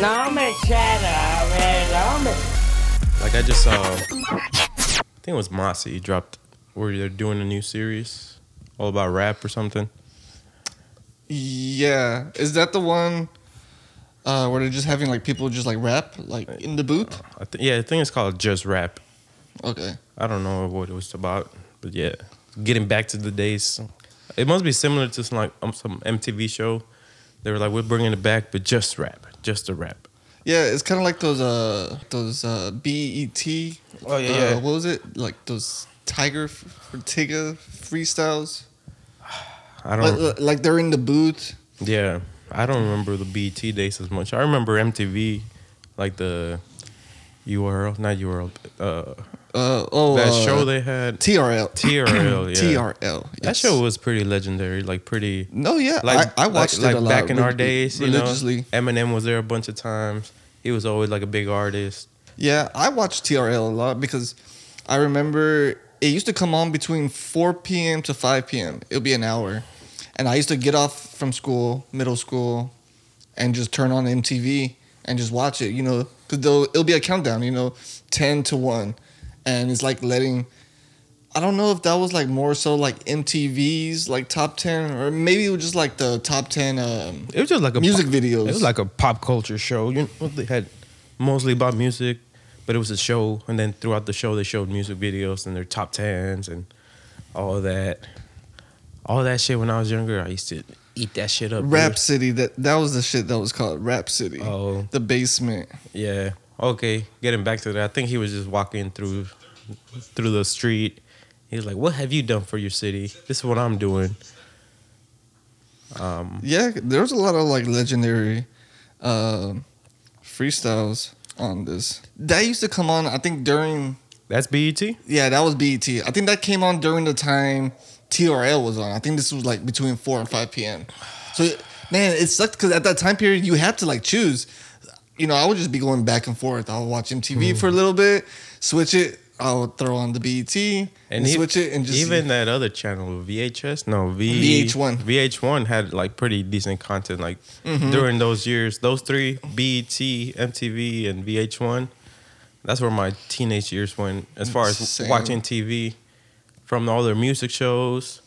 No me shut up, man. No me. Like I just saw, I think it was Mossy dropped where they're doing a new series all about rap or something. Yeah, is that the one uh, where they're just having like people just like rap like in the booth? I th- yeah, I think it's called Just Rap. Okay. I don't know what it was about, but yeah, getting back to the days. It must be similar to some like um, some MTV show. They were like, we're bringing it back, but just rap, just a rap. Yeah, it's kind of like those uh those uh BET. Oh, yeah, uh, yeah. What was it like those Tiger Tiga freestyles? I don't. Like, like they're in the booth. Yeah, I don't remember the BET days as much. I remember MTV, like the URL, not URL, uh, Uh, oh, that uh, show they had. TRL. TRL, yeah. TRL. That show was pretty legendary, like pretty. No, yeah, Like I, I watched like, it like lot. back in our days, you know. religiously. Eminem was there a bunch of times. He was always like a big artist. Yeah, I watched TRL a lot because I remember it used to come on between 4 p.m. to 5 p.m. It'll be an hour. And I used to get off from school, middle school, and just turn on MTV and just watch it, you know, because it'll be a countdown, you know, 10 to 1. And it's like letting, I don't know if that was like more so like MTV's like top 10, or maybe it was just like the top 10 um, It was just like a music pop- videos. It was like a pop culture show. You know, they had mostly about music, but it was a show, and then throughout the show they showed music videos and their top tens and all that. All that shit when I was younger, I used to eat that shit up. Rap dude. City, that, that was the shit that was called Rap City. Oh, The basement. yeah. Okay, getting back to that, I think he was just walking through through the street. He was like, "What have you done for your city? This is what I'm doing." Um, Yeah, there was a lot of like legendary uh, freestyles on this. That used to come on, I think during that's BET. yeah, that was BET. I think that came on during the time TRL was on. I think this was like between four and five p.m. So man, it sucked because at that time period you had to like choose. You know, I would just be going back and forth. I'll watch MTV for a little bit, switch it. I'll throw on the BET and, and e- switch it and just even that other channel VHS no V VH1. VH1 had like pretty decent content like Mm-hmm. during those years those three BET MTV and VH1 that's where my teenage years went as far as Same. watching TV from all their music shows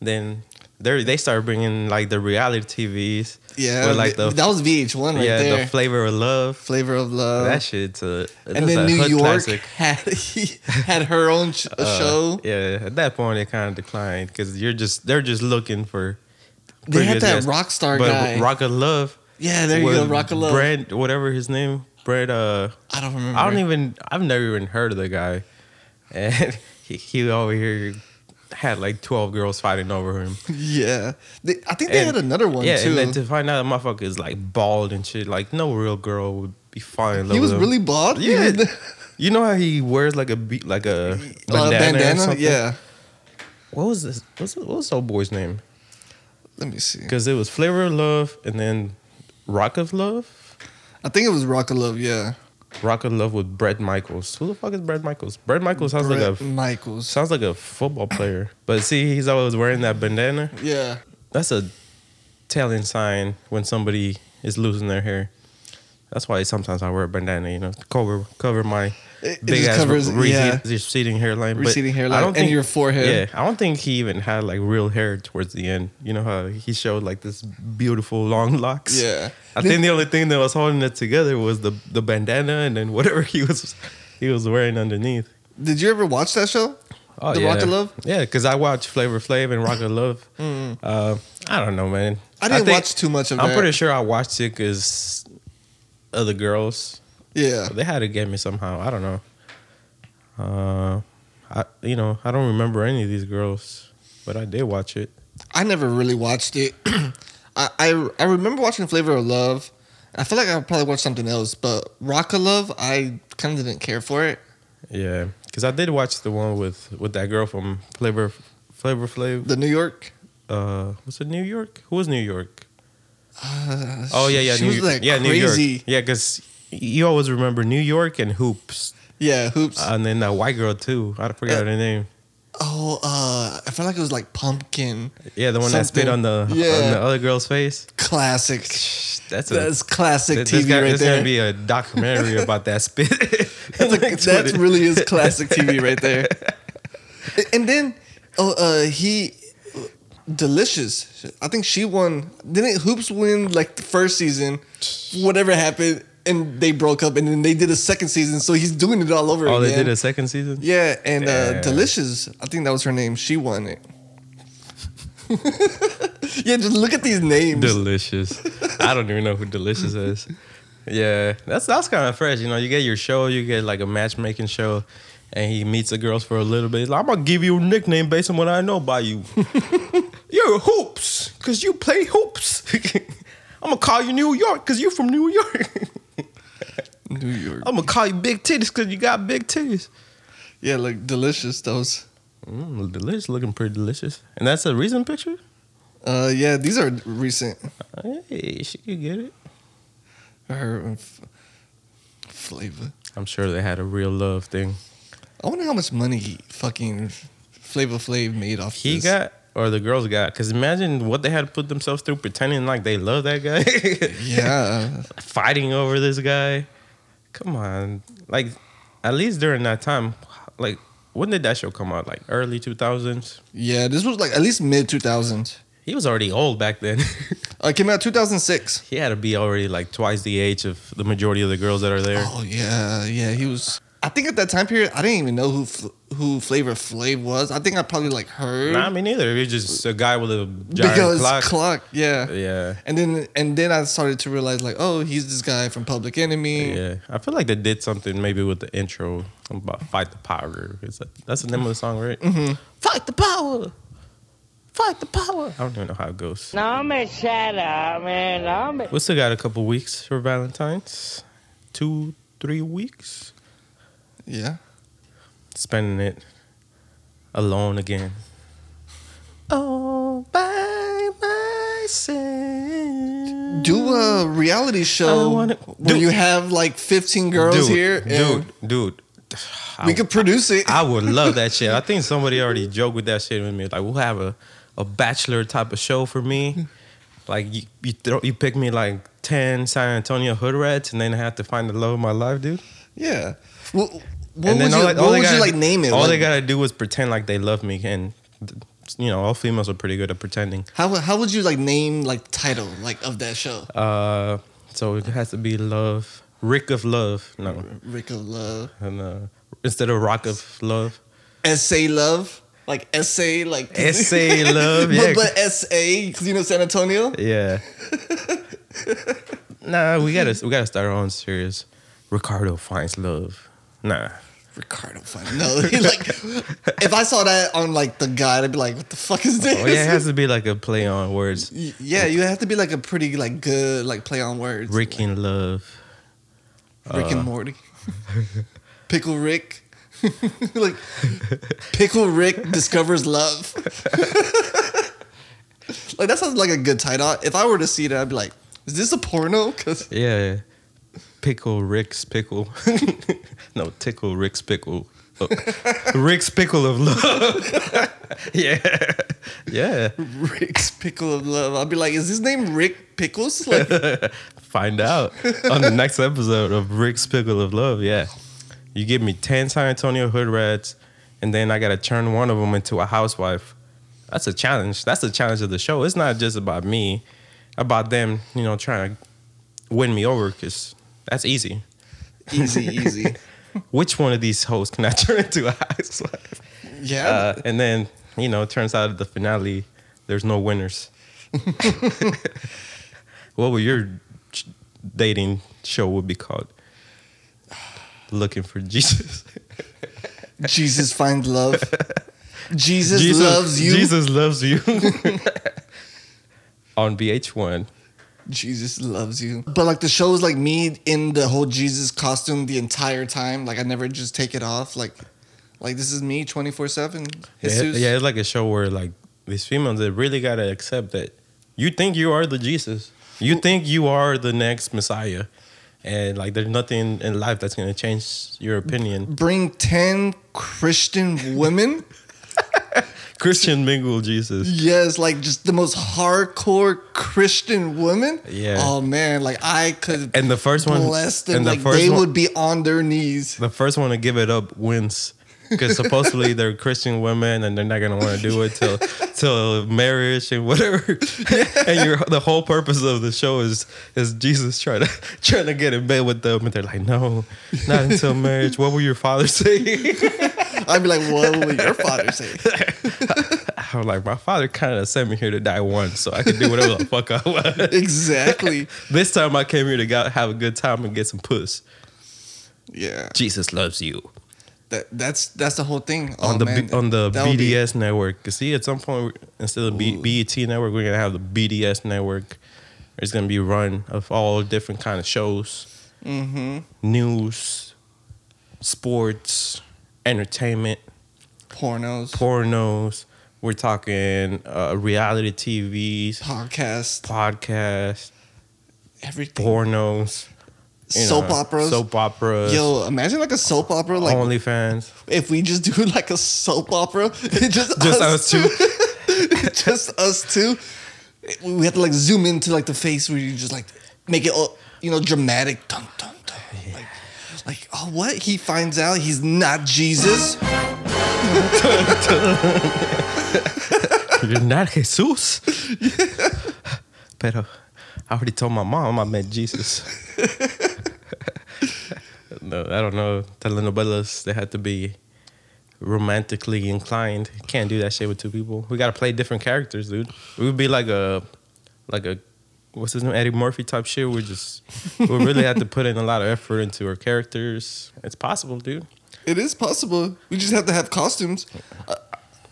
then they they started bringing like the reality TVs yeah, with, like the that was VH1 right yeah there. the flavor of love Flavor of Love. that shit's a and then a New York classic. had had her own sh- Uh, show. Yeah, at that point it kind of declined because you're just they're just looking for. They had that guys. rock star but guy. Rock of Love. yeah, there you go, Rock of Love. Brad, whatever his name, Brad. Uh, I don't remember. I don't even. I've never even heard of the guy, and he, he over here had like twelve girls fighting over him. Yeah, they, I think they And- had another one yeah, too. and then to find out the motherfucker is like bald and shit. Like no real girl would be fine. he was really bald. Yeah. You know how he wears like a be- like a uh, bandana, or bandana. something? Yeah. What was this? What's what was old boy's name? Let me see. Because it was Flavor of Love and then Rock of Love. I think it was Rock of Love. Yeah. Rock of Love with Bret Michaels. Who the fuck is Bret Michaels? Bret Michaels sounds Bret like a Michaels. sounds like a football player. But see, he's always wearing that bandana. Yeah. That's a telling sign when somebody is losing their hair. That's why sometimes I wear a bandana, you know, to cover cover my It, big just ass covers re- yeah receding hairline. But receding I hairline don't and think- your forehead. Yeah, I don't think he even had like real hair towards the end. You know how he showed like this beautiful long locks. Yeah. I think the only thing that was holding it together was the the bandana and then whatever he was he was wearing underneath. Did you ever watch that show? Oh, The yeah. Rock of Love? Yeah, because I watched Flavor Flav and Rock of Love. Uh, I don't know, man. I didn't think- watch too much of I'm that. pretty sure I watched it because other girls. Yeah. They had to get me somehow. I don't know. Uh, I you know I don't remember any of these girls, but I did watch it. I never really watched it. I, I I remember watching Flavor of Love. I feel like I probably watched something else, but Rock of Love, I kind of didn't care for it. Yeah, because I did watch the one with with that girl from Flavor Flavor Flav. The New York. Uh, was it New York? Who was New York? Uh, Oh yeah, yeah, she New, was like yeah, New. York. Yeah, because you always remember New York and Hoops, Yeah, hoops. and then that white girl too. I forgot Uh, her name. Oh, uh, I felt like it was like pumpkin. Yeah, the one that spit on the Yeah. on the other girl's face. Classic. That's a That's classic Th- TV got, right there's there. gonna be a documentary about that spit. That's, like, that's really is classic TV right there. And then, oh, uh, he, Deelishis. I think she won. Didn't Hoops win like the first season? Whatever happened, and they broke up, and then they did a second season. So he's doing it all over again. Oh, again. they did a second season. Yeah, and uh, Deelishis. I think that was her name. She won it. yeah, just look at these names. Deelishis. I don't even know who Deelishis is. Yeah, that's that's kind of fresh. You know, you get your show, you get like a matchmaking show, and he meets the girls for a little bit. Like, I'm gonna give you a nickname based on what I know about you. You're hoops, cause you play hoops. I'm gonna call you New York, cause you're from New York. New York. I'm gonna call you Big Titties, cause you got big titties. Yeah, like delicious. Those. Mm, delicious, looking pretty delicious. And that's a recent picture. Uh, yeah, these are recent. Hey, she could get it. Her uh, f- flavor. I'm sure they had a real love thing. I wonder how much money he fucking Flavor Flav made off He this. got or the girls got. Because imagine what they had to put themselves through pretending like they love that guy. Yeah, Fighting over this guy. Come on. Like, at least during that time, like, when did that show come out? Like, early 2000s? yeah. This was like at least mid 2000s. He was already old back then. Uh, it came out 2006. he had to be already like twice the age of the majority of the girls that are there. Oh yeah, yeah. He was. I think at that time period, I didn't even know who Fl- who Flavor Flav was. I think I probably like heard Nah, me neither. He was just a guy with a giant because clock. clock. Yeah. Yeah. And then and then I started to realize like, oh, he's this guy from Public Enemy. Yeah, I feel like they did something maybe with the intro about fight the power. Is that, that's the name of the song, right? Mm-hmm. Fight the power, fight the power. I don't even know how it goes. No me shut up, man. No me. We still got a couple weeks for Valentine's, two, three weeks. Yeah. Spending it alone again. All by myself. Do a reality show I wanna- where Dude. you have like 15 girls dude, here. and dude, dude. We could produce it. I would love that shit. I think somebody already joked with that shit with me. Like we'll have a, a bachelor type of show for me. Like you you, throw, you pick me like ten San Antonio hood rats, and then I have to find the love of my life, dude. yeah. Well, what and would you, all what they- all they would gotta like do- name it? All Like, they gotta do is pretend like they love me, and you know all females are pretty good at pretending. how, would- how would you like name like title like of that show? Uh, so it has to be love, Rick of Love. No, Rick of Love. and uh, instead of Rock of Love. Essay Love. Like essay, like Essay Love, but, yeah. but SA, because you know San Antonio. Yeah. nah, we gotta we gotta start our own series. Ricardo finds love. Nah. Ricardo Fun. No, like if I saw that on like the guide, I'd be like, "What the fuck is this?" Oh yeah, it has to be like a play on words. Yeah, you have to be like a pretty like good like play on words. Rick in love. Rick uh, and Morty, Pickle Rick, like Pickle Rick discovers love. like that sounds like a good title. If I were to see that, I'd be like, "Is this a porno?" Because Yeah. Pickle Rick's pickle. no, tickle Rick's pickle. Oh, Rick's pickle of love. yeah. Yeah. Rick's Pickle of Love, I'd be like, "Is his name Rick Pickles?" Like, Find out on the next episode of Rick's Pickle of Love. Yeah. You give me 10 San Antonio hood rats, and then I got to turn one of them into a housewife. That's a challenge. That's the challenge of the show. It's not just about me, about them, you know, trying to win me over because that's easy. easy, easy. Which one of these hoes can I turn into a housewife? Yeah. Uh, and then, you know, it turns out at the finale, there's no winners. what would your dating show would be called? Looking for Jesus. Jesus find love. Jesus, loves you. Jesus loves you. On VH1. Jesus loves you. But like the show is like me in the whole Jesus costume the entire time. Like I never just take it off. Like, like this is me twenty four seven. Yeah, yeah, it's like a show where like these females they really gotta accept that you think you are the Jesus. You think you are the next Messiah. And like there's nothing in life that's gonna change your opinion. Bring ten Christian women Christian mingle Jesus. Yes, like just the most hardcore Christian woman. Yeah. Oh man, like I could And the first one, bless them. and the like first they one, would be on their knees. the first one to give it up wins. Because supposedly they're Christian women and they're not gonna want to do it till till marriage and whatever. and you're, the whole purpose of the show is is Jesus trying to trying to get in bed with them, and they're like, no, not until marriage. What will your father say? I'd be like, what will your father say? I'm like, my father kind of sent me here to die once, so I can do whatever the fuck I want. exactly. this time I came here to go, have a good time and get some puss. Yeah. Jesus loves you. That that's that's the whole thing. on Oh, the man, B- on the would be- BDS network. see, at some point instead of B- BET network, we're gonna have the BDS network. It's gonna be run of all different kind of shows, Mm-hmm. news, sports, entertainment, pornos, pornos. We're talking uh, reality TVs, podcasts, podcasts, everything. pornos, soap know, operas. soap operas, Yo, imagine like a soap opera. Like OnlyFans. if we just do like a soap opera, just Just us two. just us two. We have to like zoom into like the face where you just like make it all you know dramatic. Dun, dun, like oh what? He finds out he's not Jesus. You're not Jesus. Pero I already told my mom I met Jesus. no, I don't know. Telenovelas, they had to be romantically inclined. Can't do that shit with two people. We gotta play different characters, dude. We would be like a, like a, what's his name, Eddie Murphy type shit. We just, we really had to put in a lot of effort into our characters. It's possible, dude. It is possible. We just have to have costumes. I,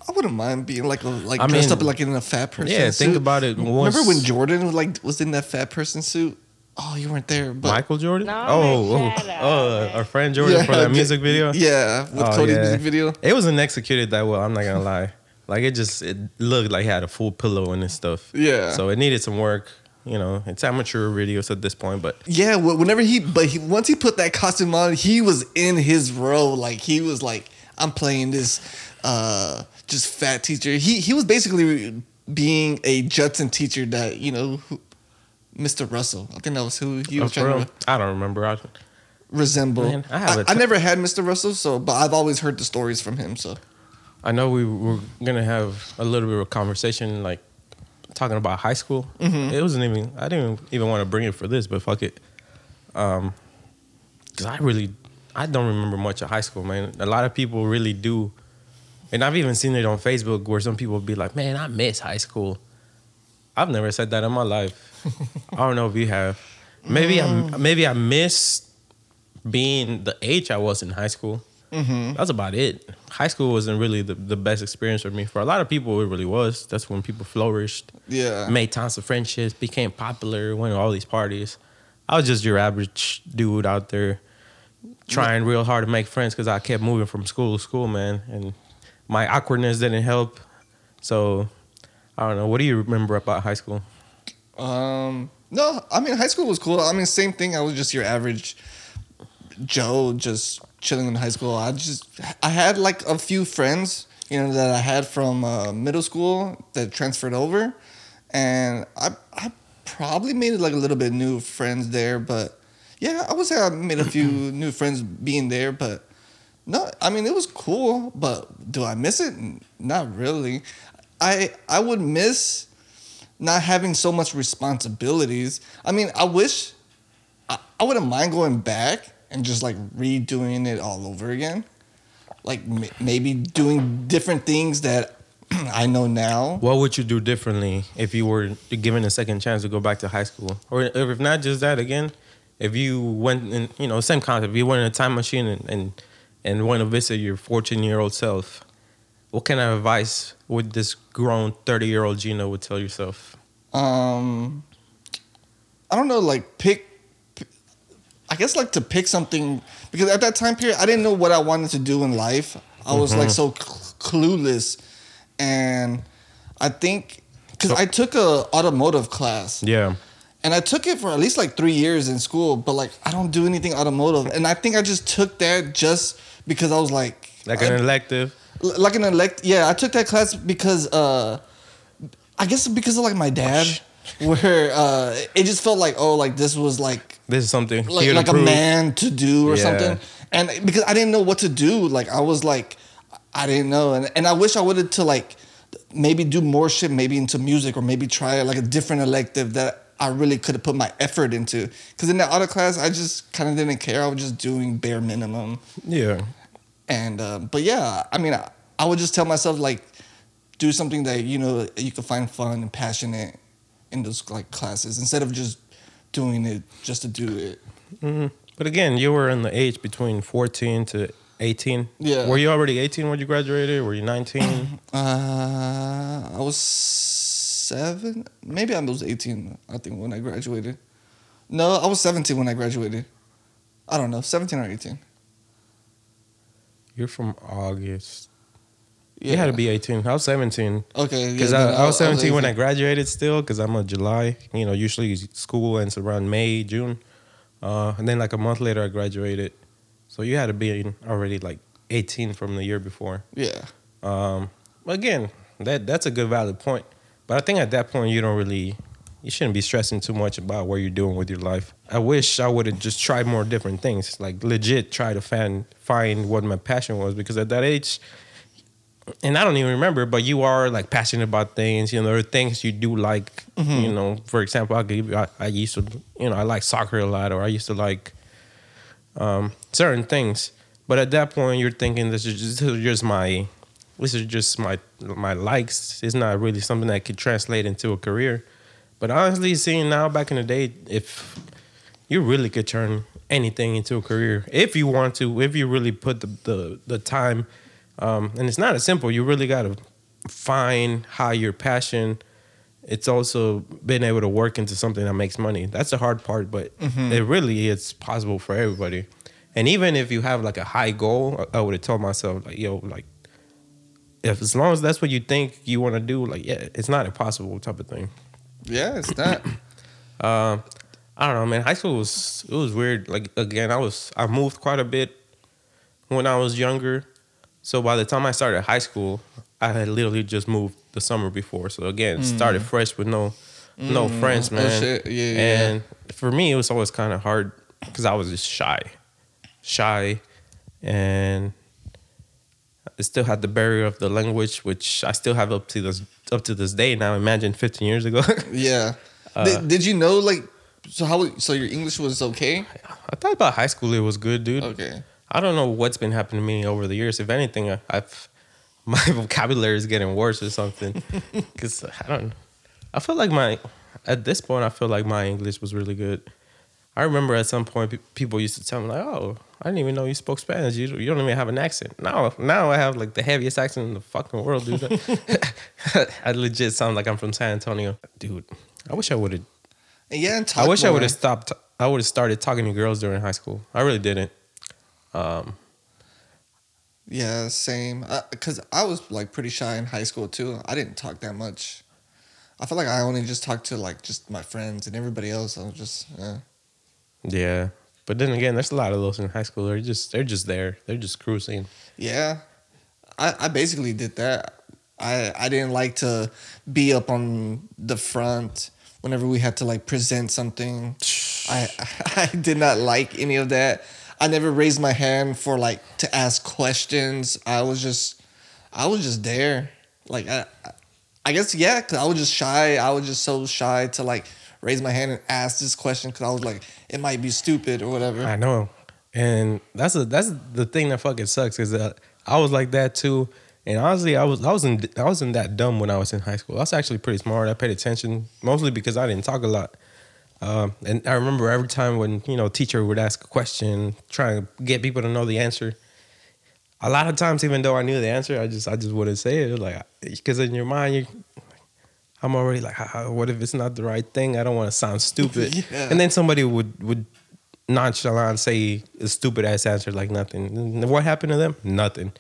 I wouldn't mind being like a, like I dressed mean, up like in a fat person. Suit. Yeah, think about it once- Remember when Jordan was like was in that fat person suit? Oh, you weren't there, but Michael Jordan? No, oh, man, oh, uh, oh, uh, our friend Jordan for that music video. Yeah, with Oh, Cody's yeah. music video. It wasn't executed that well. I'm not gonna lie. Like it just it looked like he had a full pillow and this stuff. Yeah. So it needed some work. You know, it's amateur videos at this point, but Yeah, whenever he, but he, once he put that costume on, he was in his role. Like he was like, I'm playing this, uh, just fat teacher. He he was basically being a Judson teacher that you know, who, Mr. Russell. I think that was who he Oh, was for trying real? to I don't remember. I, resemble. Man, I I, have a I t- never had Mr. Russell, so but I've always heard the stories from him. So I know we were gonna have a little bit of a conversation, like talking about high school. Mm-hmm. It wasn't even. I didn't even want to bring it for this, but fuck it. Um, because I really, I don't remember much of high school, man. A lot of people really do, and I've even seen it on Facebook where some people be like, "Man, I miss high school." I've never said that in my life. I don't know if you have. Maybe I maybe I miss being the age I was in high school. That's about it. High school wasn't really the, the best experience for me. For a lot of people, it really was. That's when people flourished, yeah, made tons of friendships, became popular, went to all these parties. I was just your average dude out there trying real hard to make friends because I kept moving from school to school, man. And my awkwardness didn't help. So, I don't know. What do you remember about high school? Um, no, I mean high school was cool. I mean, same thing. I was just your average Joe, just chilling in high school. I just I had like a few friends, you know, that I had from uh, middle school that transferred over, and I I probably made like a little bit new friends there. But yeah, I would say I made a few new friends being there. But no, I mean it was cool. But do I miss it? Not really. I I would miss not having so much responsibilities. I mean, I wish I, I wouldn't mind going back and just like redoing it all over again. Like m- maybe doing different things that I know now. What would you do differently if you were given a second chance to go back to high school? Or if not just that, again, if you went in, you know, same concept, if you went in a time machine and, and, and went to visit your 14 year old self, what kind of advice would this grown 30 year old Gino would tell yourself? Um, I don't know, like pick. I guess like to pick something because at that time period I didn't know what I wanted to do in life. I was like so cl- clueless, and I think because I took a automotive class. Yeah. And I took it for at least like three years in school, but like I don't do anything automotive. And I think I just took that just because I was like, Like I- an elective. L- like an elect. Yeah, I took that class because uh, I guess because of like my dad, where uh, it just felt like oh, like this was like This is something like like a man to do or Yeah. something. And because I didn't know what to do, like I was like, I didn't know, and and I wish I would have to like maybe do more shit, maybe into music or maybe try like a different elective that I really could have put my effort into. Because in that auto class, I just kind of didn't care. I was just doing bare minimum. Yeah. And uh, but yeah, I mean, I, I would just tell myself like, do something that you know you could find fun and passionate in those like classes instead of just doing it just to do it. But again, you were in the age between 14 to 18. Yeah. Were you already 18 when you graduated? Were you 19? Uh, I was seven, maybe I was eighteen. I think when I graduated. No, I was seventeen when I graduated. I don't know, seventeen or eighteen. You're from August. You had to be 18. I was 17. okay. Because yeah, I, I was 17 when I graduated still, because I'm a July. You know, usually school ends around May, June. Uh, and then like a month later, I graduated. So you had to be already like 18 from the year before. Yeah. Um, again, that that's a good valid point. But I think at that point you don't really you shouldn't be stressing too much about what you're doing with your life. I wish I would have just tried more different things, like legit try to find find what my passion was because at that age and I don't even remember, but you are like passionate about things. You know, there are things you do like. You know, for example, I'll give you, I, I used to, you know, I like soccer a lot, or I used to like um, certain things. But at that point, you're thinking this is just, this is just my, this is just my my likes. It's not really something that could translate into a career. But honestly, seeing now back in the day, if you really could turn anything into a career if you want to, if you really put the the, the time. Um, and it's not as simple. You really got to find how your passion. It's also being able to work into something that makes money. That's the hard part, but it really is possible for everybody. And even if you have like a high goal, I would have told myself like, yo, like, if as long as that's what you think you want to do, like, yeah, it's not impossible type of thing. Yeah, it's not. Um, I don't know, man. High school was it was weird. Like again, I was I moved quite a bit when I was younger. So by the time I started high school, I had literally just moved the summer before. So again, started fresh with no no friends, Oh, man. Yeah, yeah, and for me, it was always kind of hard because I was just shy, shy, and I still had the barrier of the language, which I still have up to this up to this day. Now, imagine 15 years ago. Yeah. Uh, did, did you know like so how so your English was okay? I thought about high school; it was good, dude. Okay. I don't know what's been happening to me over the years. If anything, I- I've my vocabulary is getting worse or something. Because I don't. I feel like my at this point, I feel like my English was really good. I remember at some point pe- people used to tell me like, "Oh, I didn't even know you spoke Spanish. You, you don't even have an accent." Now, now I have like the heaviest accent in the fucking world, dude. I legit sound like I'm from San Antonio, dude. I wish I would have. Yeah, I wish I would have stopped. I would have started talking to girls during high school. I really didn't. Um, Yeah, same. Because I was like pretty shy in high school too. I didn't talk that much. I felt like I only just talked to like just my friends and everybody else. I was just yeah. Yeah, but then again, there's a lot of those in high school. They're just they're just there. They're just cruising. Yeah, I, I basically did that. I I didn't like to be up on the front whenever we had to like present something. I I did not like any of that. I never raised my hand for like to ask questions. I was just I was just there. Like I I guess yeah, cause I was just shy. I was just so shy to like raise my hand and ask this question because I was like it might be stupid or whatever. I know, and that's a that's the thing that fucking sucks is that I was like that too. And honestly, I was I wasn't I wasn't that dumb when I was in high school. I was actually pretty smart. I paid attention mostly because I didn't talk a lot. Um, and I remember every time when you know teacher would ask a question, trying to get people to know the answer. A lot of times, even though I knew the answer, I just I just wouldn't say it. Like because in your mind, you I'm already like, "Ah, what if it's not the right thing? I don't want to sound stupid. Yeah. And then somebody would would nonchalant say a stupid ass answer like nothing. What happened to them? Nothing.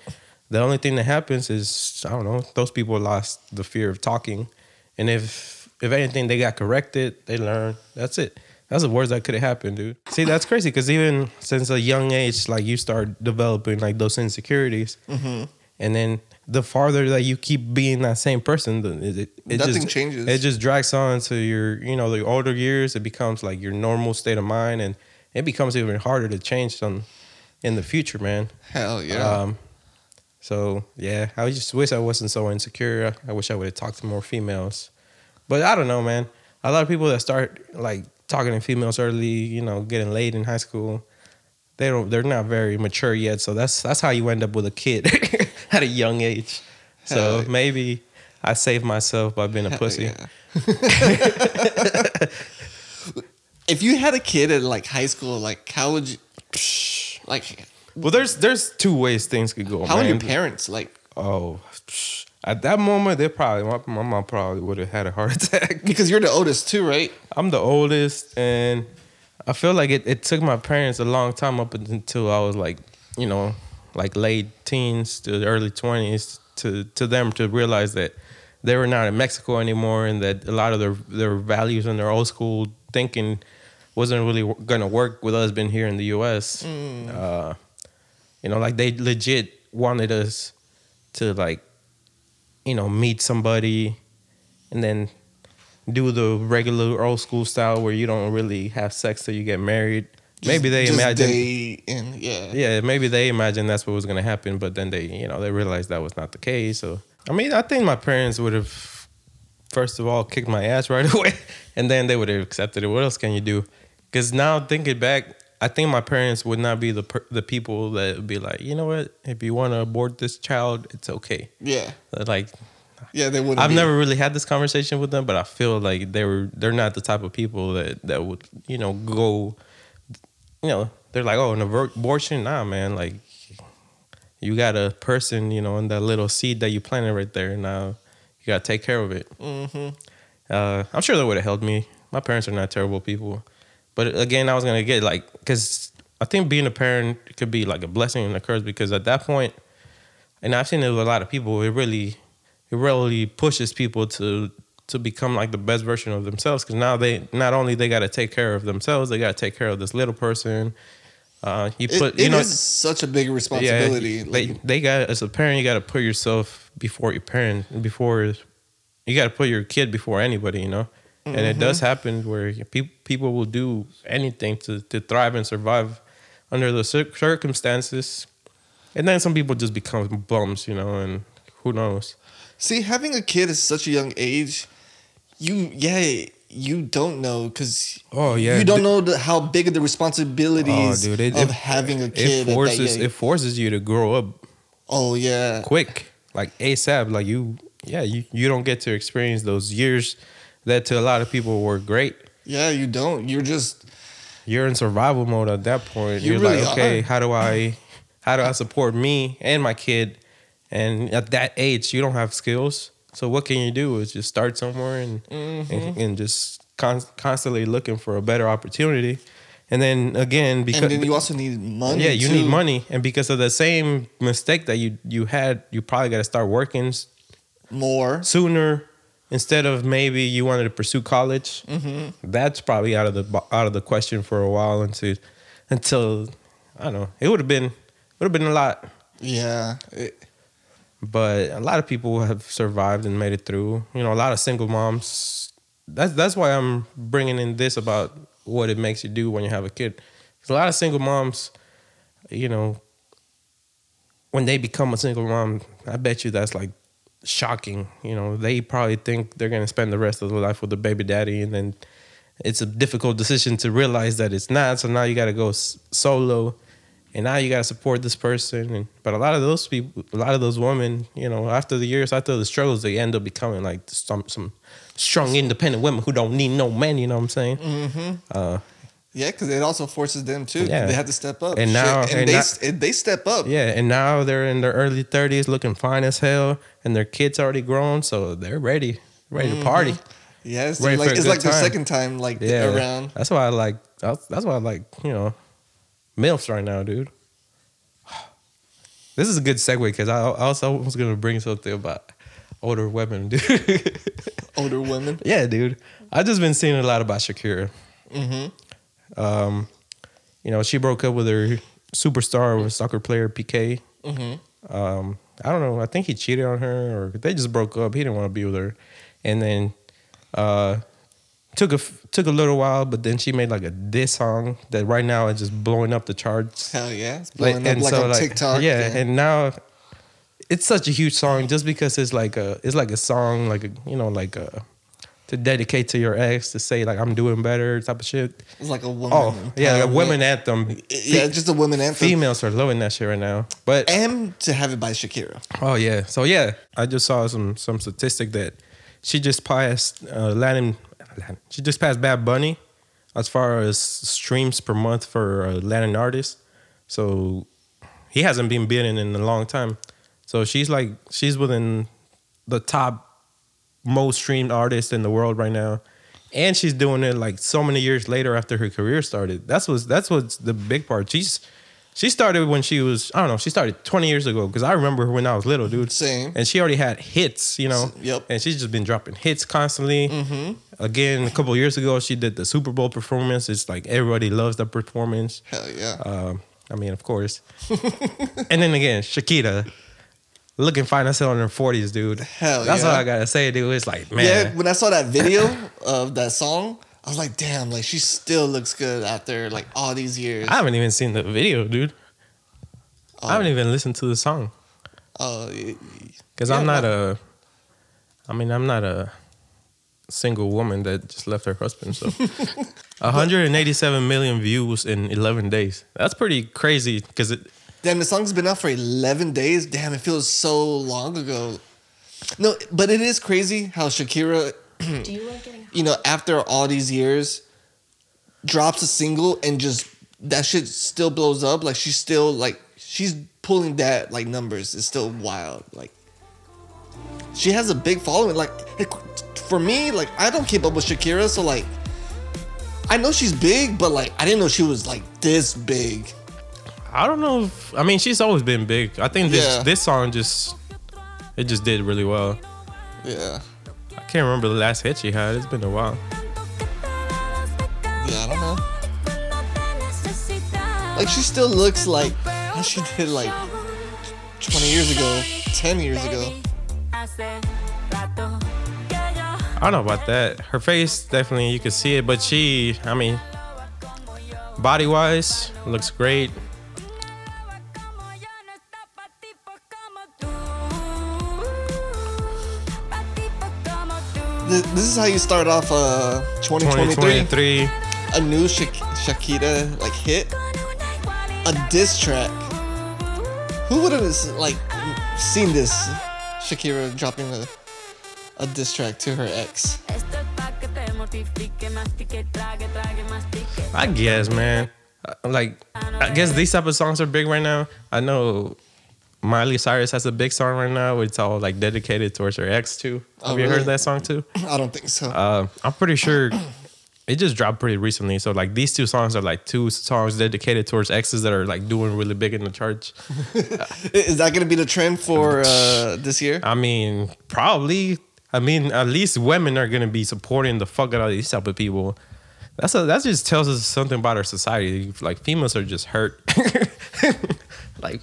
The only thing that happens is I don't know. Those people lost the fear of talking, and if if anything, they got corrected. They learned. That's it. That's the worst that could have happened, dude. See, that's crazy because even since a young age, like you start developing like those insecurities, and then the farther that you keep being that same person, it, it, it Nothing just, changes. It just drags on to your, you know, the older years. It becomes like your normal state of mind, and it becomes even harder to change some in the future, man. Hell yeah. Um, so yeah, I just wish I wasn't so insecure. I wish I would have talked to more females, but I don't know, man. A lot of people that start like talking to females early, you know, getting laid in high school, they don't. They're not very mature yet. So that's that's how you end up with a kid at a young age. So maybe I saved myself by being a Hell pussy. yeah. if you had a kid at like high school, like how would you like Well, there's there's two ways things could go. how would man. your parents like Oh, psh, at that moment, they probably my, my mom probably would have had a heart attack. because you're the oldest too, right? I'm the oldest, and I feel like it, it took my parents a long time up until I was like, you know, like late teens to early twenties to to them to realize that they were not in Mexico anymore, and that a lot of their their values and their old school thinking wasn't really gonna work with us being here in the U.S. Uh, you know, like they legit wanted us to like, you know, meet somebody, and then do the regular old school style where you don't really have sex till you get married. maybe they Just imagine, and yeah. yeah, maybe they imagine that's what was gonna happen, but then they, you know, they realized that was not the case. So, I mean, I think my parents would have, first of all, kicked my ass right away, and then they would have accepted it. What else can you do? Because now thinking back, I think my parents would not be the per- the people that would be like, you know what, if you want to abort this child, it's okay. Yeah. Like Yeah, they would I've never really had this conversation with them, but I feel like they were they're not the type of people that that would you know go, you know, they're like oh an abortion, nah man, like you got a person you know in that little seed that you planted right there, now you gotta take care of it. Mm-hmm. Uh, I'm sure they would have helped me. My parents are not terrible people, but again, I was gonna get like because I think being a parent could be like a blessing and a curse because at that point, and I've seen it with a lot of people, it really, it really pushes people to to become like the best version of themselves because now they not only they got to take care of themselves, they got to take care of this little person. Uh, you put it you know is such a big responsibility. yeah, like, they they got as a parent, you got to put yourself before your parent, before you got to put your kid before anybody, you know. And it does Mm-hmm. happen where people people will do anything to to thrive and survive under the circumstances, and then some people just become bums, you know, and who knows. see, having a kid at such a young age, you yeah, you don't know because Oh, yeah. you don't know the, how big of the responsibilities Oh, dude, it, of it- having a kid. at that forces it forces you to grow up oh yeah, quick, like ASAP. Like you, yeah, you you don't get to experience those years that to a lot of people were great. yeah, you don't. You're just you're in survival mode at that point. You You're really like, okay, are. how do I, how do I support me and my kid? And at that age, you don't have skills. So what can you do? Is just start somewhere and Mm-hmm. and, and just con- constantly looking for a better opportunity. And then again, because and then you also need money. yeah, you too. need money, and because of the same mistake that you you had, you probably got to start working more. sooner instead of maybe you wanted to pursue college. Mm-hmm. That's probably out of the out of the question for a while until until I don't know. It would have been would have been a lot, Yeah, it- but a lot of people have survived and made it through. You know, a lot of single moms. That's that's why I'm bringing in this about what it makes you do when you have a kid. 'Cause a lot of single moms, you know, when they become a single mom, I bet you that's like shocking. You know, they probably think they're gonna spend the rest of their life with a baby daddy, and then it's a difficult decision to realize that it's not. So now you got to go solo, and now you got to support this person. And but a lot of those people, a lot of those women, you know, after the years, after the struggles, they end up becoming like some some strong, independent women who don't need no man. You know what I'm saying? Uh, yeah, because it also forces them too. Yeah. They have to step up. And now- Shit, and they s- and they step up. Yeah, and now they're in their early thirties, looking fine as hell, and their kids already grown, so they're ready, ready to party. Yeah, it's Ready like it's like the second time like Yeah, around. That's why I like. That's why I like. You know, milfs right now, dude. This is a good segue because I I also was gonna bring something about older women, dude. Older women. yeah, dude. I just been seeing a lot about Shakira. Mm-hmm. Um, you know, she broke up with her superstar, with soccer player Piqué. Mm-hmm. Um, I don't know. I think he cheated on her, or they just broke up. He didn't want to be with her, and then uh, took a took a little while, but then she made like a diss song that right now is just blowing up the charts. Hell yeah, it's blowing Like, up like on like, TikTok. Yeah, and now it's such a huge song just because it's like a it's like a song like a you know like a to dedicate to your ex to say like I'm doing better type of shit. it's like a woman. Oh yeah, a empowerment. women anthem. Yeah, just a women anthem. Females are loving that shit right now. But And to have it by Shakira. oh yeah, so yeah, I just saw some some statistic that she just passed uh, Latin, Latin. She just passed Bad Bunny as far as streams per month for a Latin artist. So he hasn't been beaten in a long time. So she's like she's within the top most streamed artist in the world right now. And she's doing it like so many years later after her career started. That's what's that's what's the big part. She's she started when she was I don't know, she started 20 years ago because I remember her when I was little, dude. Same. And she already had hits, you know. Yep. And she's just been dropping hits constantly. Mm-hmm. Again, a couple years ago, she did the Super Bowl performance. It's like everybody loves the performance. Hell yeah. Um, I mean, of course. and then again, Shakira, looking fine as hell in her forties, dude. Hell That's yeah. all I gotta say, dude. It's like, man, Yeah, when I saw that video of that song, I was like, damn, like she still looks good after like all these years. I haven't even seen the video, dude. I oh. haven't even listened to the song Oh, because Yeah, I'm not no. a. I mean, I'm not a single woman that just left her husband. So, 187 million views in 11 days. That's pretty crazy because it. Damn, the song's been out for 11 days. Damn, it feels so long ago. No, but it is crazy how Shakira, Do you like you know, after all these years, drops a single and just that shit still blows up. Like she's still like she's pulling that like numbers. It's still wild. Like she has a big following. Like for me, like I don't keep up with Shakira, so like I know she's big, but like I didn't know she was like this big. I don't know. If, I mean, she's always been big. I think this Yeah. this song just it just did really well. Yeah, I can't remember the last hit she had. It's been a while. yeah, I don't know. Like she still looks like how she did like 20 years ago, 10 years ago. I don't know about that. Her face definitely you can see it, but she, I mean, body wise, looks great. Th- This is how you start off uh 2023. 2023. A new Shak- Shakira like hit, a diss track. Who would have like seen this? Shakira dropping a a diss track to her ex. I guess, man. Uh, Like, I guess these type of songs are big right now. I know Miley Cyrus has a big song right now. It's all like dedicated towards her ex too. Have Oh, you really? heard that song too? I don't think so. Uh, I'm pretty sure it just dropped pretty recently. So like these two songs are like two songs dedicated towards exes that are like doing really big in the charts. is that gonna be the trend for uh this year? I mean, probably. I mean, at least women are gonna be supporting the fuck out of these type of people. That's a, that just tells us something about our society. Like females are just hurt. like,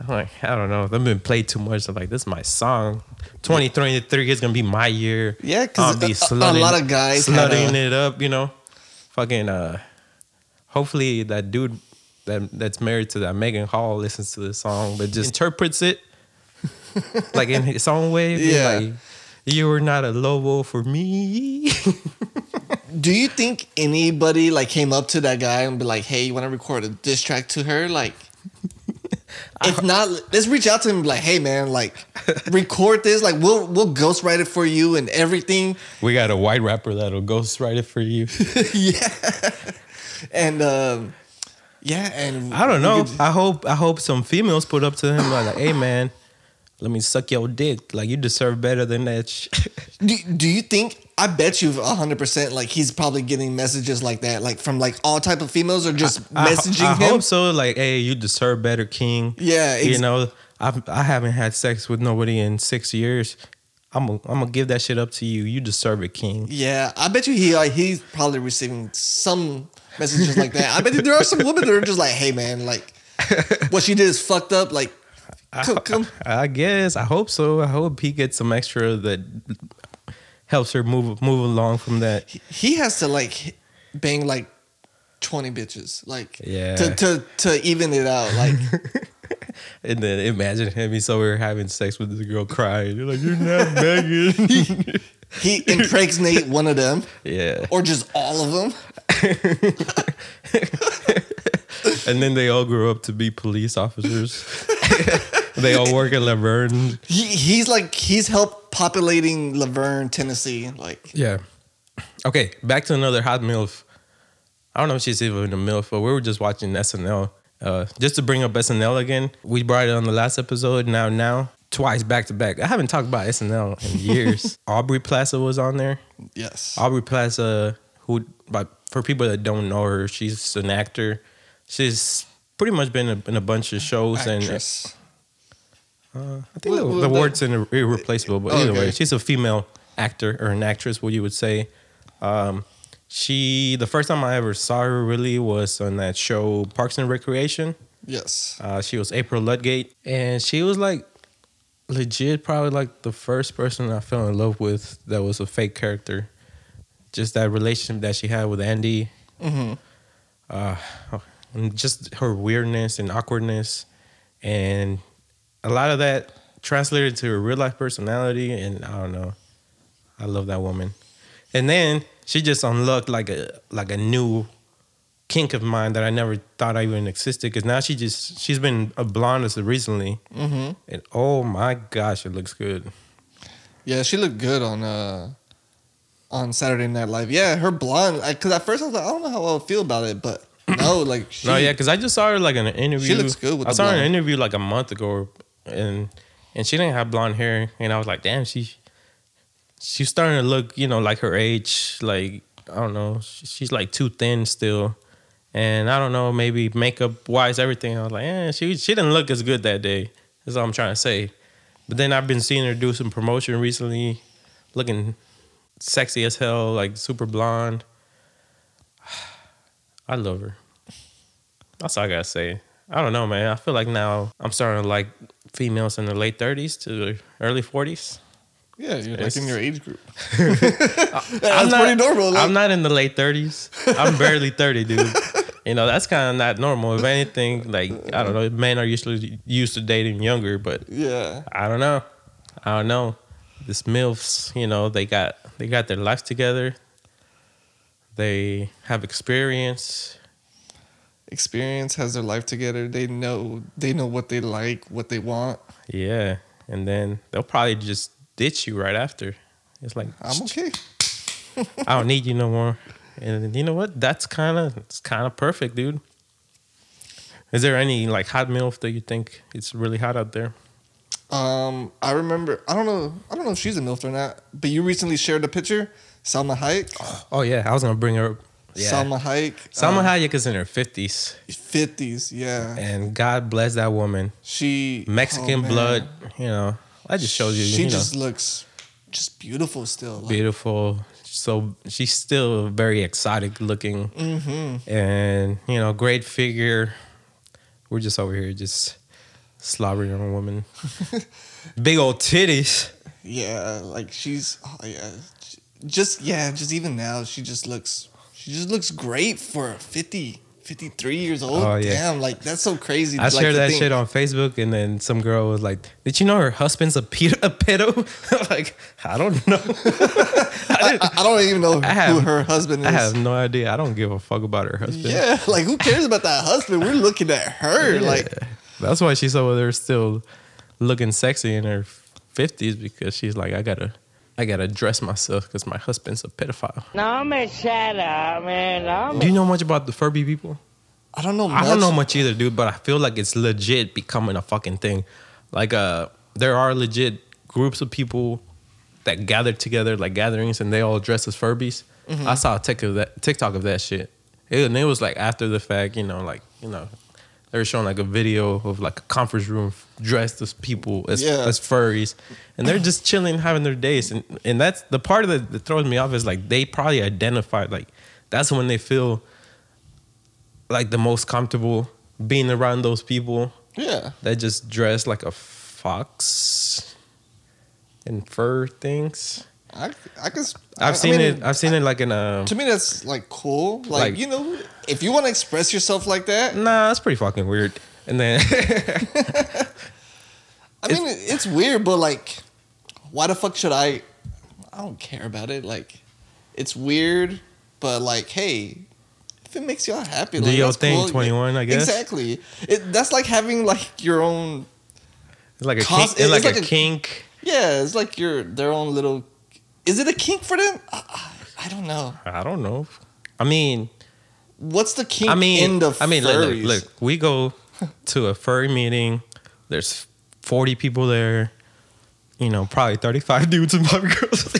I'm like I don't know. They've been played too much. I'm like, this is my song. 2023 is gonna be my year. Yeah, because a, be a- a lot of guys slutting a- it up. You know, fucking. Uh, hopefully that dude that that's married to that Maegan Hall listens to this song, but just interprets it like in his own way. Yeah. Like, you were not a lobo for me. Do you think anybody like came up to that guy and be like, "Hey, you want to record a diss track to her?" Like, if not, let's reach out to him. and be Like, hey, man, like, record this. Like, we'll we'll ghostwrite it for you and everything. we got a white rapper that'll ghostwrite it for you. yeah, and um, yeah, and I don't know. could- I hope I hope some females put up to him like, hey man, let me suck your dick. Like you deserve better than that. Sh-. do, do you think? I bet you hundred percent. Like, he's probably getting messages like that, like from like all type of females, or just I, messaging I him. hope so. Like, hey, you deserve better, King. Yeah, ex- you know, I I haven't had sex with nobody in six years. I'm gonna I'm gonna give that shit up to you. You deserve it, King. Yeah, I bet you he like he's probably receiving some messages like that. I bet there are some women that are just like, "Hey, man, like what she did is fucked up. Like, Come- come- I guess. I hope so. I hope he gets some extra that helps her move move along from that. He- He has to like bang like twenty bitches, like Yeah. to to to even it out. Like And then imagine him. He's over having sex with this girl crying. You're like, you're not begging. he impregnate one of them, yeah. or just all of them. And then they all grow up to be police officers. they all work at La Vergne. He he's like he's helped populating La Vergne, Tennessee. Like Yeah. Okay, back to another hot MILF. I don't know if she's even a MILF, but we were just watching SNL. Uh, just to bring up SNL again, we brought it on the last episode. Now, now, twice back to back. I haven't talked about SNL in years. Aubrey Plaza was on there. yes, Aubrey Plaza, who, but for people that don't know her, she's an actor. She's pretty much been in a bunch of shows, and actress. I think Well, the, the the- word's in irreplaceable, but Oh, either okay. way, she's a female actor or an actress, what you would say. Um, she, the first time I ever saw her really was on that show Parks and Recreation. Yes, Uh, she was April Ludgate, and she was like legit, probably like the first person I fell in love with that was a fake character. Just that relationship that she had with Andy, hmm uh, and just her weirdness and awkwardness, and a lot of that translated to her real life personality. And I don't know, I love that woman. And then she just unlocked like a like a new kink of mine that I never thought I even existed. Because now she just she's been a blonde recently, hmm and oh my gosh, it looks good. yeah, she looked good on uh on Saturday Night Live. Yeah, her blonde. Because at first I was like, I don't know how I'll feel about it, but no, like she, no, yeah, because I just saw her like in an interview. She looks good with I saw her in an interview like a month ago, and and she didn't have blonde hair, and I was like, damn, she she's starting to look, you know, like her age. Like I don't know, she's like too thin still, and I don't know, maybe makeup wise, everything. I was like, eh, she she didn't look as good that day. That's all I'm trying to say. But then I've been seeing her do some promotion recently, looking sexy as hell, like super blonde. I love her. That's all I gotta say. I don't know, man. I feel like now I'm starting to like females in the late 30s to the early 40s. yeah, you're like in your age group. I'm That's not, pretty normal. Like, I'm not in the late 30s. I'm barely 30, dude. You know, that's kind of not normal. If anything, like, I don't know, men are usually used to dating younger, but yeah, I don't know. I don't know. This MILFs, you know, they got they got their life together. They have experience. Experience has their life together. They know they know what they like, what they want. Yeah. And then they'll probably just ditch you right after. It's like I'm okay. I don't need you no more. And you know what? That's kind of it's kind of perfect, dude. Is there any like hot milf that you think it's really hot out there? Um, I remember. I don't know. I don't know if she's a milf or not. But you recently shared a picture. Salma Hayek. Oh yeah, I was gonna bring her. Yeah. Salma Hayek. Salma um, Hayek is in her fifties, Fifties. Yeah. and God bless that woman. She Mexican oh, blood, you know. I just showed you. She you know, just looks just beautiful still. Like, beautiful. So she's still very exotic looking, mm-hmm. and you know, great figure. We're just over here just slobbering on a woman. Big old titties. Yeah, like she's oh yeah. Just yeah, just even now she just looks she just looks great for 50 53 years old. Oh, yeah. Damn, like that's so crazy. I like, shared that shit on Facebook, and then some girl was like, "Did you know her husband's a pedo?" A pedo? like, I don't know. I, I- I don't even know I have- who her husband is. I have no idea. I don't give a fuck about her husband. Yeah, like who cares about that husband? We're looking at her. Yeah. Like that's why she's over there still looking sexy in her fifties because she's like, I gotta, I gotta dress myself because my husband's a pedophile. No me shut up, man. No Do you know much about the Furby people? I don't know. Much. I don't know much either, dude. But I feel like it's legit becoming a fucking thing. Like, uh, there are legit groups of people that gather together, like gatherings, and they all dress as Furbies. I saw a tick of that TikTok of that shit, It- and it was like after the fact, you know, like you know, they were showing like a video of like a conference room dressed as people as Yeah. as furries, and they're just chilling, having their days, and and that's the part of it that throws me off is like they probably identified like that's when they feel like the most comfortable being around those people Yeah. that just dress like a fox and fur things. I I can. s- I- I I've seen mean, it. I've seen it like in a. To me, that's like cool. Like, Like- you know, if you want to express yourself like that, Nah, that's pretty fucking weird. And then I mean, it's weird, but like, why the fuck should I? I don't care about it. Like, it's weird, but like, hey, if it makes y'all happy, Do like, your thing, cool. 21, I guess. Exactly. It, that's like having like your own. it's like a Cos- kink, it's like, it's a, a- kink. Yeah, it's like your their own little. Is it a kink for them? I, I don't know. I don't know. I mean, What's the kink I mean, in the I mean, look, look, look, we go to a furry meeting. There's 40 people there. You know, probably 35 dudes and five girls.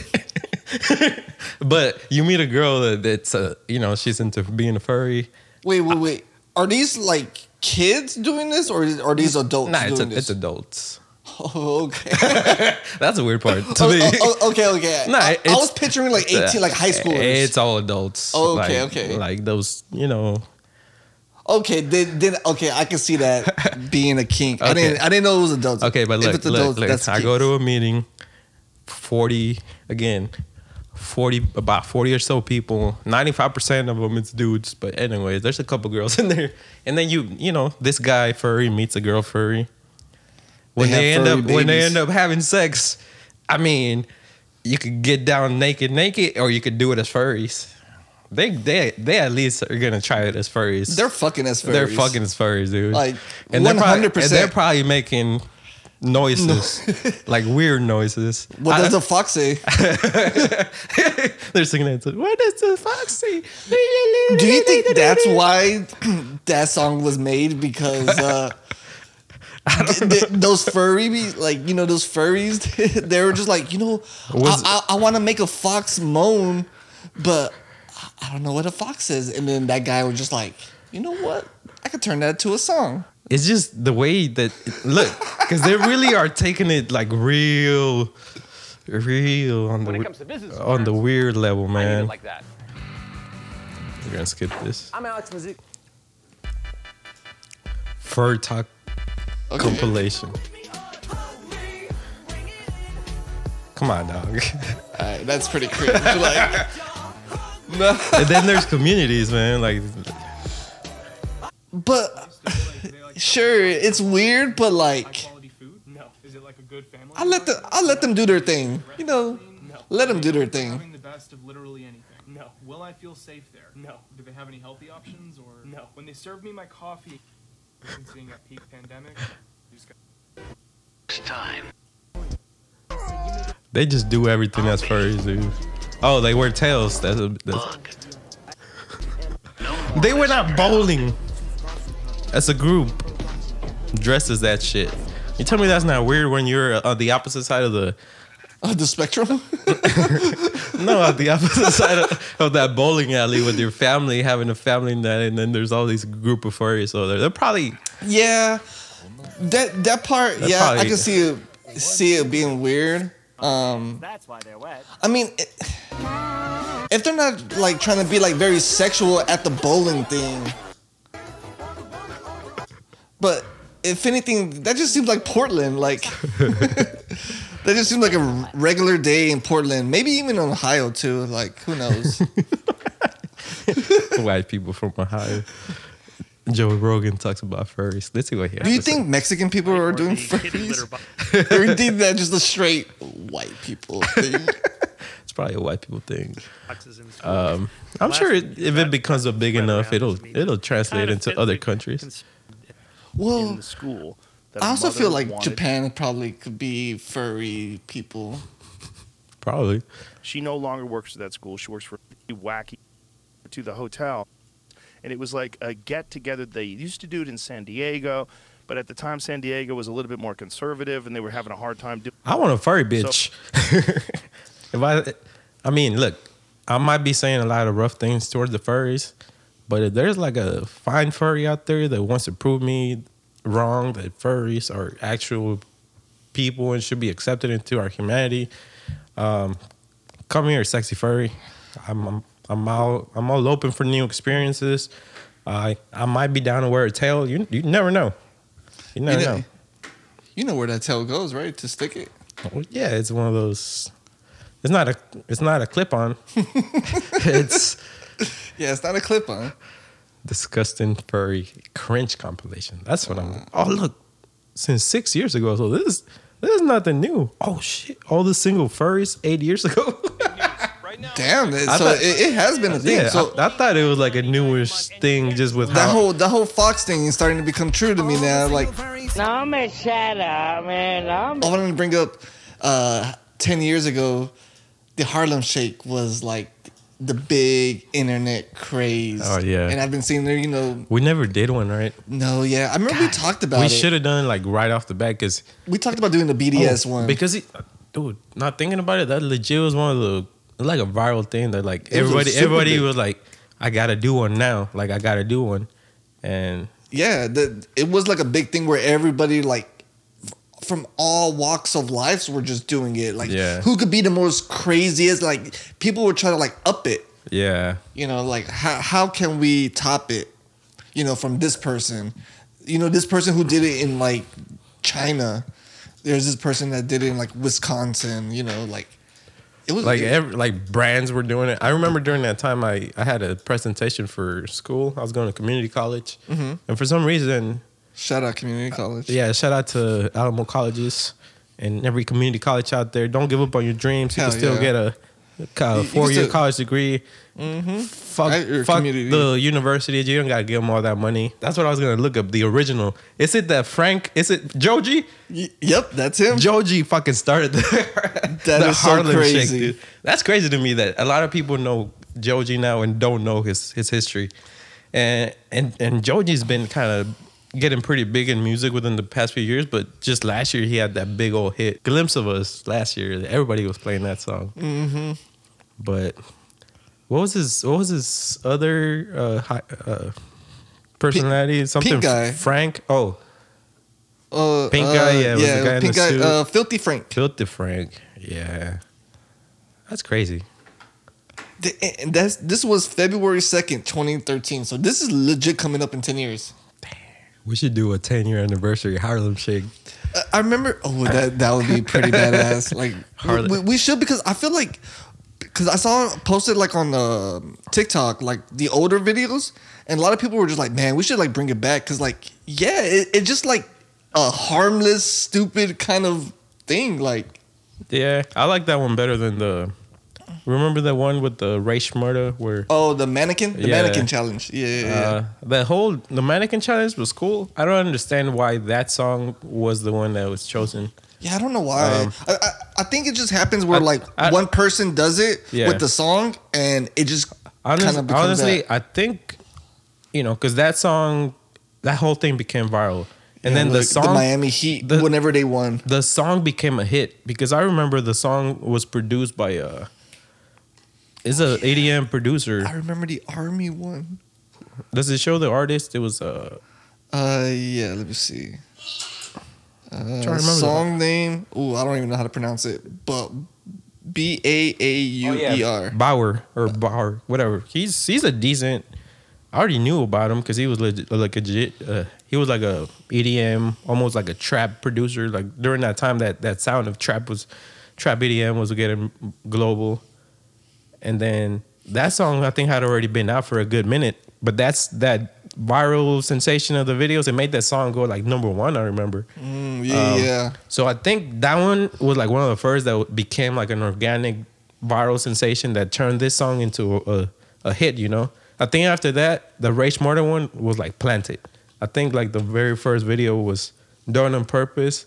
but you meet a girl that, that's, uh, you know, she's into being a furry. Wait, wait, wait. Are these like kids doing this, or are these adults Nah, it's, a, it's adults. Oh, okay. That's a weird part to Oh, me. oh, oh, okay, okay. Nah, I, I was picturing like eighteen, like high schoolers. It's all adults. Oh, okay, Like- okay. Like those, you know. okay, then, then okay, I can see that being a kink. I didn't, I didn't know it was adults. Okay, but look, look, adults, look. that's I go to a meeting, forty again, forty about forty or so people. Ninety five percent of them it's dudes, but anyways, there's a couple girls in there, and then you you know this guy furry meets a girl furry. When They they, end up furry when they end up having sex, I mean, you could get down naked, naked, or you could do it as furries. They they they at least are gonna try it as furries. They're fucking as furries. They're fucking as furries, dude. Like, and they're probably, 100%. and they're probably making noises, like weird noises. What does the fox say? they're singing that. What is the fox say? Do you think that's why that song was made? Because uh, th- th- those furry, like you know, those furries, they were just like, you know, Was- I, I, I want to make a fox moan, but I- I don't know what a fox is. And then that guy was just like, you know what? I could turn that to a song. It's just the way that look, because they really are taking it like real, real on the When it comes to business on the weird level, I need man. it like that. We're gonna skip this. I'm Alex Mazik. Fur talk Okay. compilation. Come on, dog. Alright, that's pretty cringe. like, no, and then there's communities, man. Like but sure, it's weird, but like, food? No. Is it like a good family? I let them, I let them do their thing. You know, No. let them do their thing. The best of literally anything. No. Will I feel safe there? No. Do they have any healthy options or no? When they serve me my coffee, seeing a peak pandemic, you just got They just do everything that's furries, dude. Oh, they wear tails. That's, a, that's They went out bowling as a group, Dresses that shit. You tell me that's not weird when you're on the opposite side of the Uh, the spectrum. no, on the opposite side of, of that bowling alley with your family having a family night, and then there's all these group of furries. So they're, they're probably Yeah, that that part. That's yeah, I can see it see it being weird. Um, That's why they're wet. I mean, it, if they're not like trying to be like very sexual at the bowling thing, but if anything, that just seems like Portland. Like that just seems like a regular day in Portland. Maybe even in Ohio too. Like who knows? white people from Ohio. Joe Rogan talks about furries. Let's see what he has Do you to say. think Mexican people are doing furries? or do you think that just a straight white people thing? It's probably a white people thing. Um, I'm sure it, if it becomes a big enough, it'll it'll translate into other countries. Well, in the school. That I a also feel like wanted- Japan probably could be furry people. Probably. She no longer works at that school. She works for wacky to the hotel, and it was like a get together. They used to do it in San Diego, but at the time San Diego was a little bit more conservative, and they were having a hard time doing. I want a furry bitch. if I, I mean, look, I might be saying a lot of rough things towards the furries, but if there's like a fine furry out there that wants to prove me wrong that furries are actual people and should be accepted into our humanity, um, come here, sexy furry. I'm, I'm, I'm all, I'm all open for new experiences. I, I might be down to wear a tail. You, you never know. You never you know, know. You know where that tail goes, right? To stick it. Well, yeah, it's one of those. It's not a. It's not a clip on. it's Yeah, it's not a clip on. Disgusting furry cringe compilation. That's what I'm. Oh look, since six years ago. So this is this is nothing new. Oh shit! All the single furries eight years ago. Damn, it, I so thought- it, it has been a thing. yeah, so I, I thought it was like a newish thing, just with that how. whole that whole Fox thing is starting to become true to me now. Like No, man, shut up, man. No, I wanted to bring up uh, ten years ago, the Harlem Shake was like the big internet craze. Oh, yeah. and I've been seeing there. You know, we never did one, right? no, yeah, I remember we talked about it. we should have done like right off the bat because We talked about doing the BDS oh, one because he, dude, not thinking about it, that legit was one of the like a viral thing that like It was everybody super everybody big- was like, I gotta do one now, like I gotta do one, and yeah, the, it was like a big thing where everybody like f- from all walks of lives were just doing it. Like, Yeah. who could be the most craziest? Like, people were trying to like up it. yeah, You know, like how how can we top it? You know, from this person. You know, this person who did it in like China. There's this person that did it in like Wisconsin. You know, like it was like every, like brands were doing it. I remember during that time, I I had a presentation for school. I was going to community college, Mm-hmm. and for some reason, shout out community uh, college. yeah, shout out to Alamo colleges and every community college out there. Don't give up on your dreams. You Hell can still yeah. get a, can four year college degree. Mm-hmm. Fuck, your fuck community. the university. You don't gotta give them all that money. That's what I was gonna look up. The original. Is it that Frank? Is it Joji? Y- yep, that's him. Joji fucking started the, That the is so crazy. dude. That's crazy to me that a lot of people know Joji now and don't know his his history. And and and Joji's been kind of getting pretty big in music within the past few years, but just last year he had that big old hit, "Glimpse of Us." Last year, everybody was playing that song. Mm-hmm. But what was his what was his other uh, hi, uh, personality? Something guy. Frank. Oh, Uh, Pink guy, yeah, was the guy in pink the guy, suit. uh, Filthy Frank. Filthy Frank. Yeah. That's crazy. The- And that's this was February second, twenty thirteen. So this is legit coming up in ten years. We should do a 10 year anniversary Harlem Shake. Uh, I remember. Oh, that that would be pretty badass. Like Harley- we, we should because I feel like because I saw posted like on uh, TikTok like the older videos, and a lot of people were just like, "Man, we should like bring it back." Because like, yeah, it, it just like a harmless, stupid kind of thing. Like, Yeah. I like that one better than the. Remember the one with the Rae Sremmurd where. oh, the mannequin, the Yeah. mannequin challenge. Yeah, yeah, yeah. Uh, the whole the mannequin challenge was cool. I don't understand why that song was the one that was chosen. Yeah, I don't know why. Um, I, I I think it just happens where I- like one person does it Yeah. with the song, and it just Honest, kind of becomes honestly, that. I think, you know, because that song, that whole thing became viral, and Yeah, then the song, Miami Heat, the- whenever they won. the song became a hit because I remember the song was produced by a, is a ADM producer. I remember the Army one. Does it show the artist? It was uh Uh, yeah. Let me see. Uh, to remember song name. Oh, I don't even know how to pronounce it, but B A A U E R. Bauer or Bauer, whatever. He's he's a decent. I already knew about him because he was legit, like a legit. Uh, he was like a EDM, almost like a trap producer. Like during that time, that that sound of trap was, trap EDM was getting global, and then that song I think had already been out for a good minute. But that's that viral sensation of the videos. It made that song go like number one. I remember. Mm, yeah, Um, yeah. So I think that one was like one of the first that became like an organic viral sensation that turned this song into a, a hit, you know? I think after that, the Rae Sremmurd one was like planted. I think like the very first video was done on purpose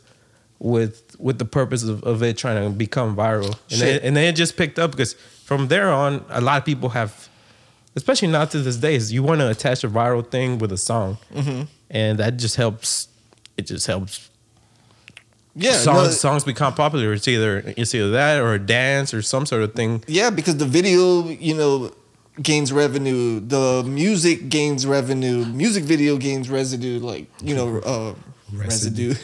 with with the purpose of, of it trying to become viral. And then, and then it just picked up because from there on, a lot of people have, especially not to this day, is you want to attach a viral thing with a song. Mm-hmm. And that just helps, it just helps Yeah, songs no, songs become popular. It's either it's either that or a dance or some sort of thing. yeah, because the video, you know, gains revenue. The music gains revenue. Music video gains residue. Like you know, uh, residue.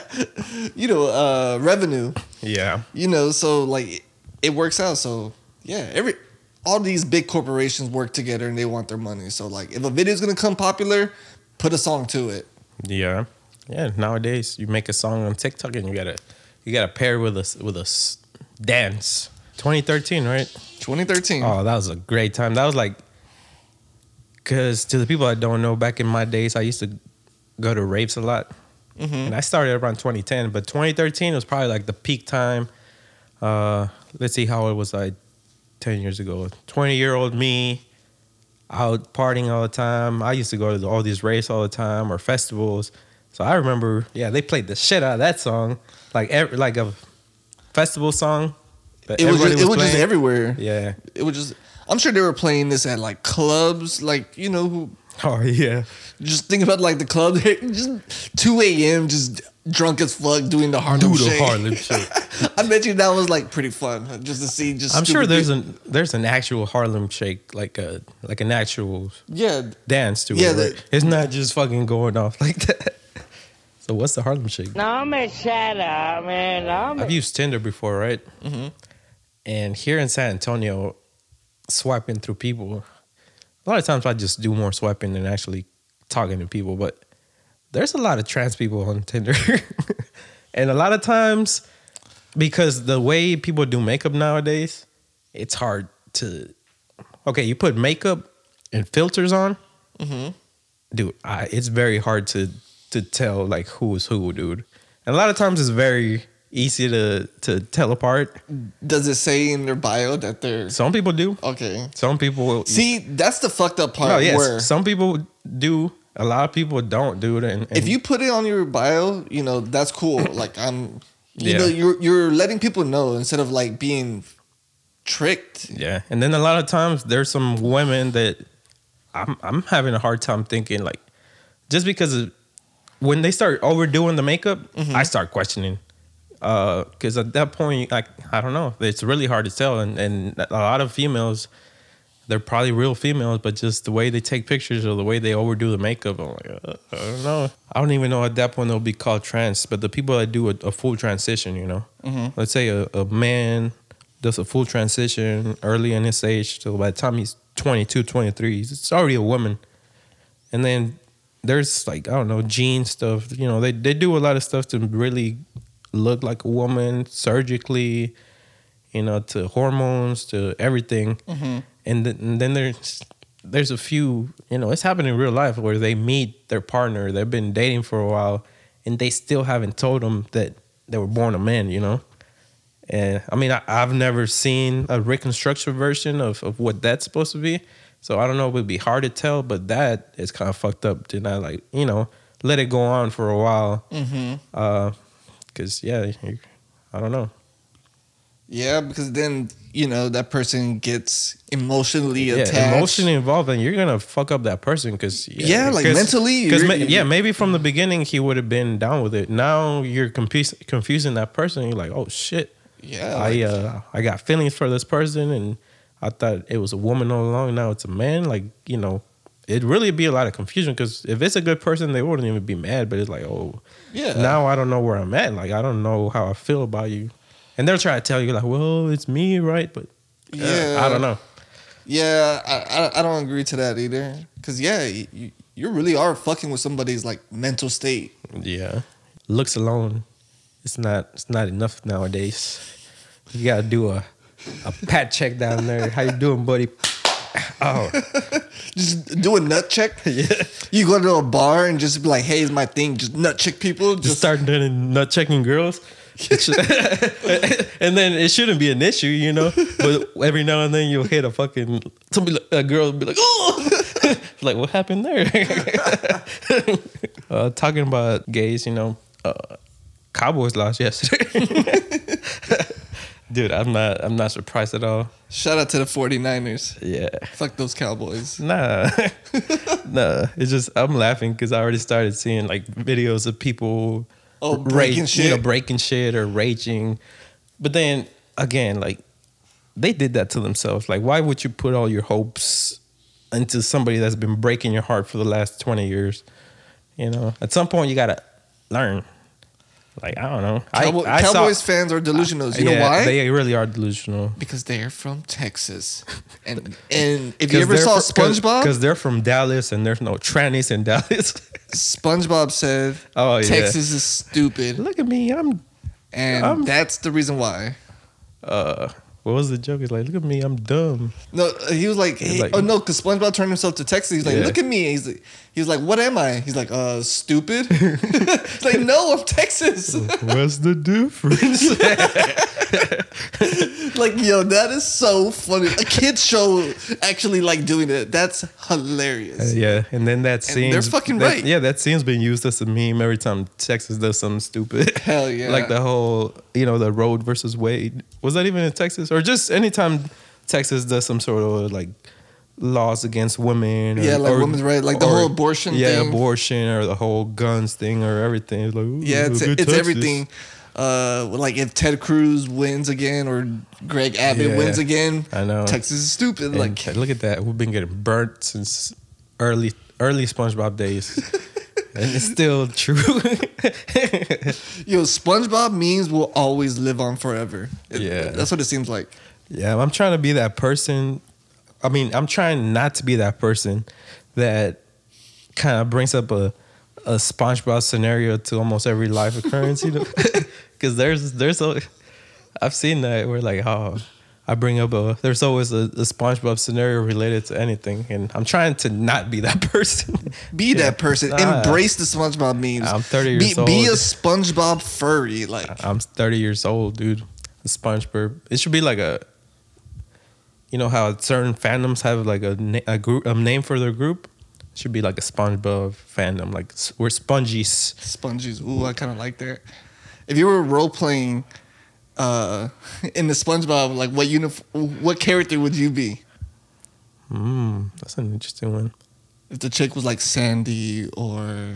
you know, uh, revenue. Yeah, You know, so like it, it works out. So yeah, every all these big corporations work together and they want their money. So like, if a video is gonna come popular, put a song to it. yeah. yeah, nowadays you make a song on TikTok and you gotta you gotta pair with a s- with a s- dance. 2013, right? 2013. Oh, that was a great time. That was like, because to the people that don't know, back in my days, I used to go to raves a lot. And I started around 2010, but 2013 was probably like the peak time. Uh, let's see how it was like 10 years ago. 20 year old me out partying all the time. I used to go to all these races all the time or festivals. So I remember, yeah, they played the shit out of that song, like every, like a festival song. it was just, it was just everywhere. Yeah. It was just. I'm sure they were playing this at like clubs, like you know, who Oh yeah. just think about like the club, just 2 a.m. just drunk as fuck doing the Harlem Do the Shake. Harlem Shake. I bet you that was like pretty fun just to see. Just I'm sure there's people- an there's an actual Harlem Shake, like a like an actual yeah. dance to Yeah, it. the- It's not just fucking going off like that. So what's the Harlem Shake? No me shut up, man. No me. I've used Tinder before, right? Mm-hmm. And here in San Antonio, swiping through people, a lot of times I just do more swiping than actually talking to people. But there's a lot of trans people on Tinder, and a lot of times because the way people do makeup nowadays, it's hard to. Okay, you put makeup and filters on, mm-hmm. dude. I, it's very hard to to tell like who is who, dude. And a lot of times it's very easy to to tell apart. Does it say in their bio that they're Some people do. okay? Some people See, that's the fucked up part. no, yes. Where Some people do. A lot of people don't do it. And, and if you put it on your bio, you know that's cool. Like I'm, you Yeah. know, you're you're letting people know instead of like being tricked. yeah, and then a lot of times there's some women that I'm I'm having a hard time thinking like just because of, when they start overdoing the makeup, Mm-hmm. I start questioning. Because at that point, like I don't know, it's really hard to tell, and and a lot of females, they're probably real females, but just the way they take pictures or the way they overdo the makeup, I'm like, uh, I don't know. I don't even know at that point they'll be called trans, but the people that do a, a full transition, you know, let's say a, a man does a full transition early in his age, so by the time he's 22, 23, he's already a woman, and then there's like I don't know gene stuff. You know, they they do a lot of stuff to really look like a woman surgically. You know, to hormones, to everything, and, th- and then there's there's a few. You know, it's happened in real life where they meet their partner. They've been dating for a while, and they still haven't told them that they were born a man. You know. And I mean, I, I've never seen a reconstruction version of, of what that's supposed to be. So I don't know if it'd be hard to tell, but that is kind of fucked up. Did I like, you know, let it go on for a while? Mm-hmm. Uh, cause yeah, I don't know. Yeah, because then you know that person gets emotionally Yeah, attached. emotionally involved, and you're gonna fuck up that person because Yeah, like mentally, Because you're- yeah, maybe from the beginning he would have been down with it. Now you're confus- confusing that person. You're like, oh shit. Yeah, I like- uh I got feelings for this person and I thought it was a woman all along. Now it's a man. Like you know, it'd really be a lot of confusion because if it's a good person, they wouldn't even be mad. But it's like, oh, Yeah. Now I don't know where I'm at. Like I don't know how I feel about you, and they're trying to tell you like, well, it's me, right? But uh, Yeah. I don't know. Yeah, I, I I don't agree to that either. Cause yeah, you, you really are fucking with somebody's like mental state. Yeah, looks alone, it's not it's not enough nowadays. You gotta do a a pat check down there. How you doing, buddy? Oh, Just do a nut check. yeah. You go to a bar and just be like, "Hey, it's my thing." Just nut check people. just Just start doing nut checking girls. And then it shouldn't be an issue, you know. But every now and then you'll hit a fucking somebody, a girl will be like, "Oh, like what happened there?" uh, talking about gays, you know, uh, Cowboys lost yesterday. Dude, I'm not. I'm not surprised at all. shout out to the 49ers. Yeah. Fuck those Cowboys. Nah, nah. It's just I'm laughing because I already started seeing like videos of people Oh, breaking rage- you know, breaking shit or raging. But then again, like they did that to themselves. Like, why would you put all your hopes into somebody that's been breaking your heart for the last twenty years? You know, at some point you gotta learn. Like I don't know. Cowboy, I, I saw- Cowboys fans are delusional. You know why? They really are delusional. because they're from Texas. And and if you ever saw fr- SpongeBob, because they're from Dallas and there's no trannies in Dallas. SpongeBob said Oh, yeah. Texas is stupid, Look at me, I'm and I'm- that's the reason why. uh what was the joke? He's like, look at me, I'm dumb. No, he was like, hey- like- oh no, because SpongeBob turned himself to Texas. He's like, Yeah. look at me. He's like, he was like, what am I? He's like, uh, stupid. He's like, no, I'm Texas. What's the difference? like, yo, that is so funny. A kids show actually like doing it. That's hilarious. yeah, and then that scene. they're fucking that- right. Yeah, that scene's been used as a meme every time Texas does something stupid. Hell yeah. like the whole, you know, the Roe versus Wade. Was that even in Texas? Or just anytime Texas does some sort of like laws against women. Or, Yeah, like or- women's right, like the or- whole abortion Yeah, thing. abortion or the whole guns thing or everything. It's like, ooh, Yeah, it's it's everything. Uh, like if Ted Cruz wins again or Greg Abbott Yeah. wins again, I know. Texas is stupid. And like look at that. We've been getting burnt since early early SpongeBob days. and it's still true. yo, SpongeBob memes will always live on forever. It- Yeah. that's what it seems like. yeah, I'm trying to be that person. I mean, I'm trying not to be that person that kind of brings up a a SpongeBob scenario to almost every life occurrence, you know? Cuz there's there's a I've seen that where like oh I bring up a there's always a, a SpongeBob scenario related to anything and I'm trying to not be that person. Be that person. Nah. Embrace the SpongeBob memes. I'm 30 be, years Be a. SpongeBob furry. Like I'm 30 years old, dude. The SpongeBob. It should be like a. You know how certain fandoms have like a na- a group a name for their group. It should be like a SpongeBob fandom. Like we're spongies. sponges. Ooh, I kind of like that. If you were role playing uh, in the SpongeBob, like what unif- what character would you be? Hmm, that's an interesting one. If the chick was like Sandy or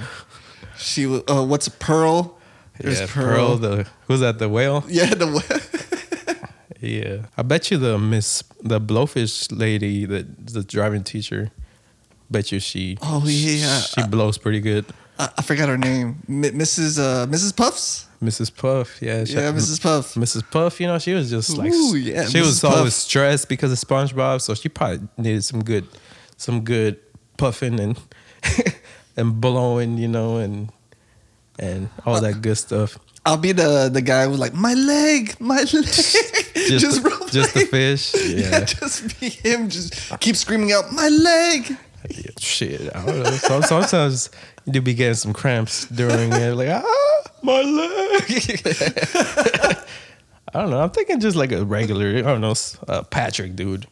she was uh, what's Pearl? There's yeah, Pearl. The who's that? The whale. Yeah, the Yeah, I bet you the Miss the blowfish lady that the driving teacher. Bet you she. Oh, yeah. She blows pretty good. I, I forgot her name. M- Mrs. Uh, Mrs. Puffs. Mrs. Puff. Yeah. she- Yeah, Mrs. Puff. Mrs. Puff, you know, she was just like Ooh, yeah, she was Puff. always stressed because of SpongeBob, so she probably needed some good some good puffing and and blowing, you know, and and all that good stuff. I'll be the the guy who's like my leg, my leg. Just the, just the fish. Yeah. Yeah. just be him. Just keep screaming out my leg. Yeah, Shit. I don't know. Some, sometimes you do be getting some cramps during it, like ah, my leg. I don't know. I'm thinking just like a regular, I don't know, uh, Patrick dude,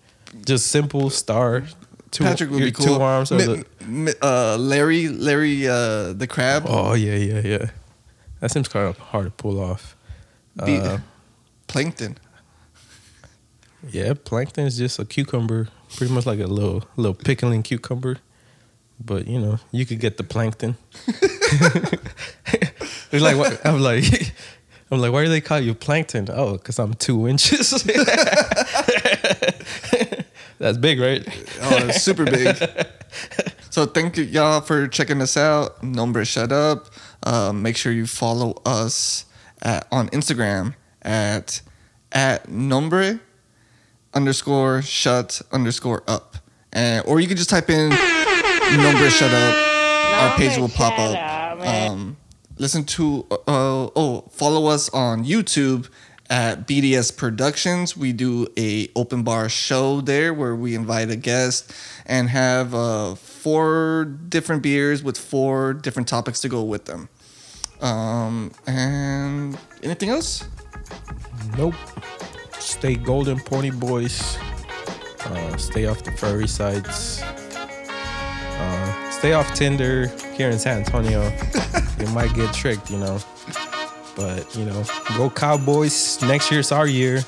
just simple star. Two, Patrick would be cool. Two arms. Mi- the, uh, Larry, Larry, uh, the crab. oh yeah, yeah, yeah. That seems kind of hard to pull off. Be- Uh, Plankton. Yeah, plankton is just a cucumber, pretty much like a little little pickling cucumber. But you know, you could get the plankton. It's like what, I'm like, I'm like, why do they call you plankton? Oh, because I'm two inches. That's big, right? Oh, super big. So thank you y'all for checking us out. Nombre shut up. Um, make sure you follow us at, on Instagram at at nombre underscore shut underscore up, and or you can just type in number shut up. Our page will pop up. up. Um, listen to uh, oh follow us on YouTube at BDS Productions. We do a open bar show there where we invite a guest and have uh, four different beers with four different topics to go with them. Um, and anything else? Nope. Stay golden, pony boys. Uh, stay off the furry sites. Uh, stay off Tinder here in San Antonio. you might get tricked, you know. But you know, go Cowboys! Next year's our year.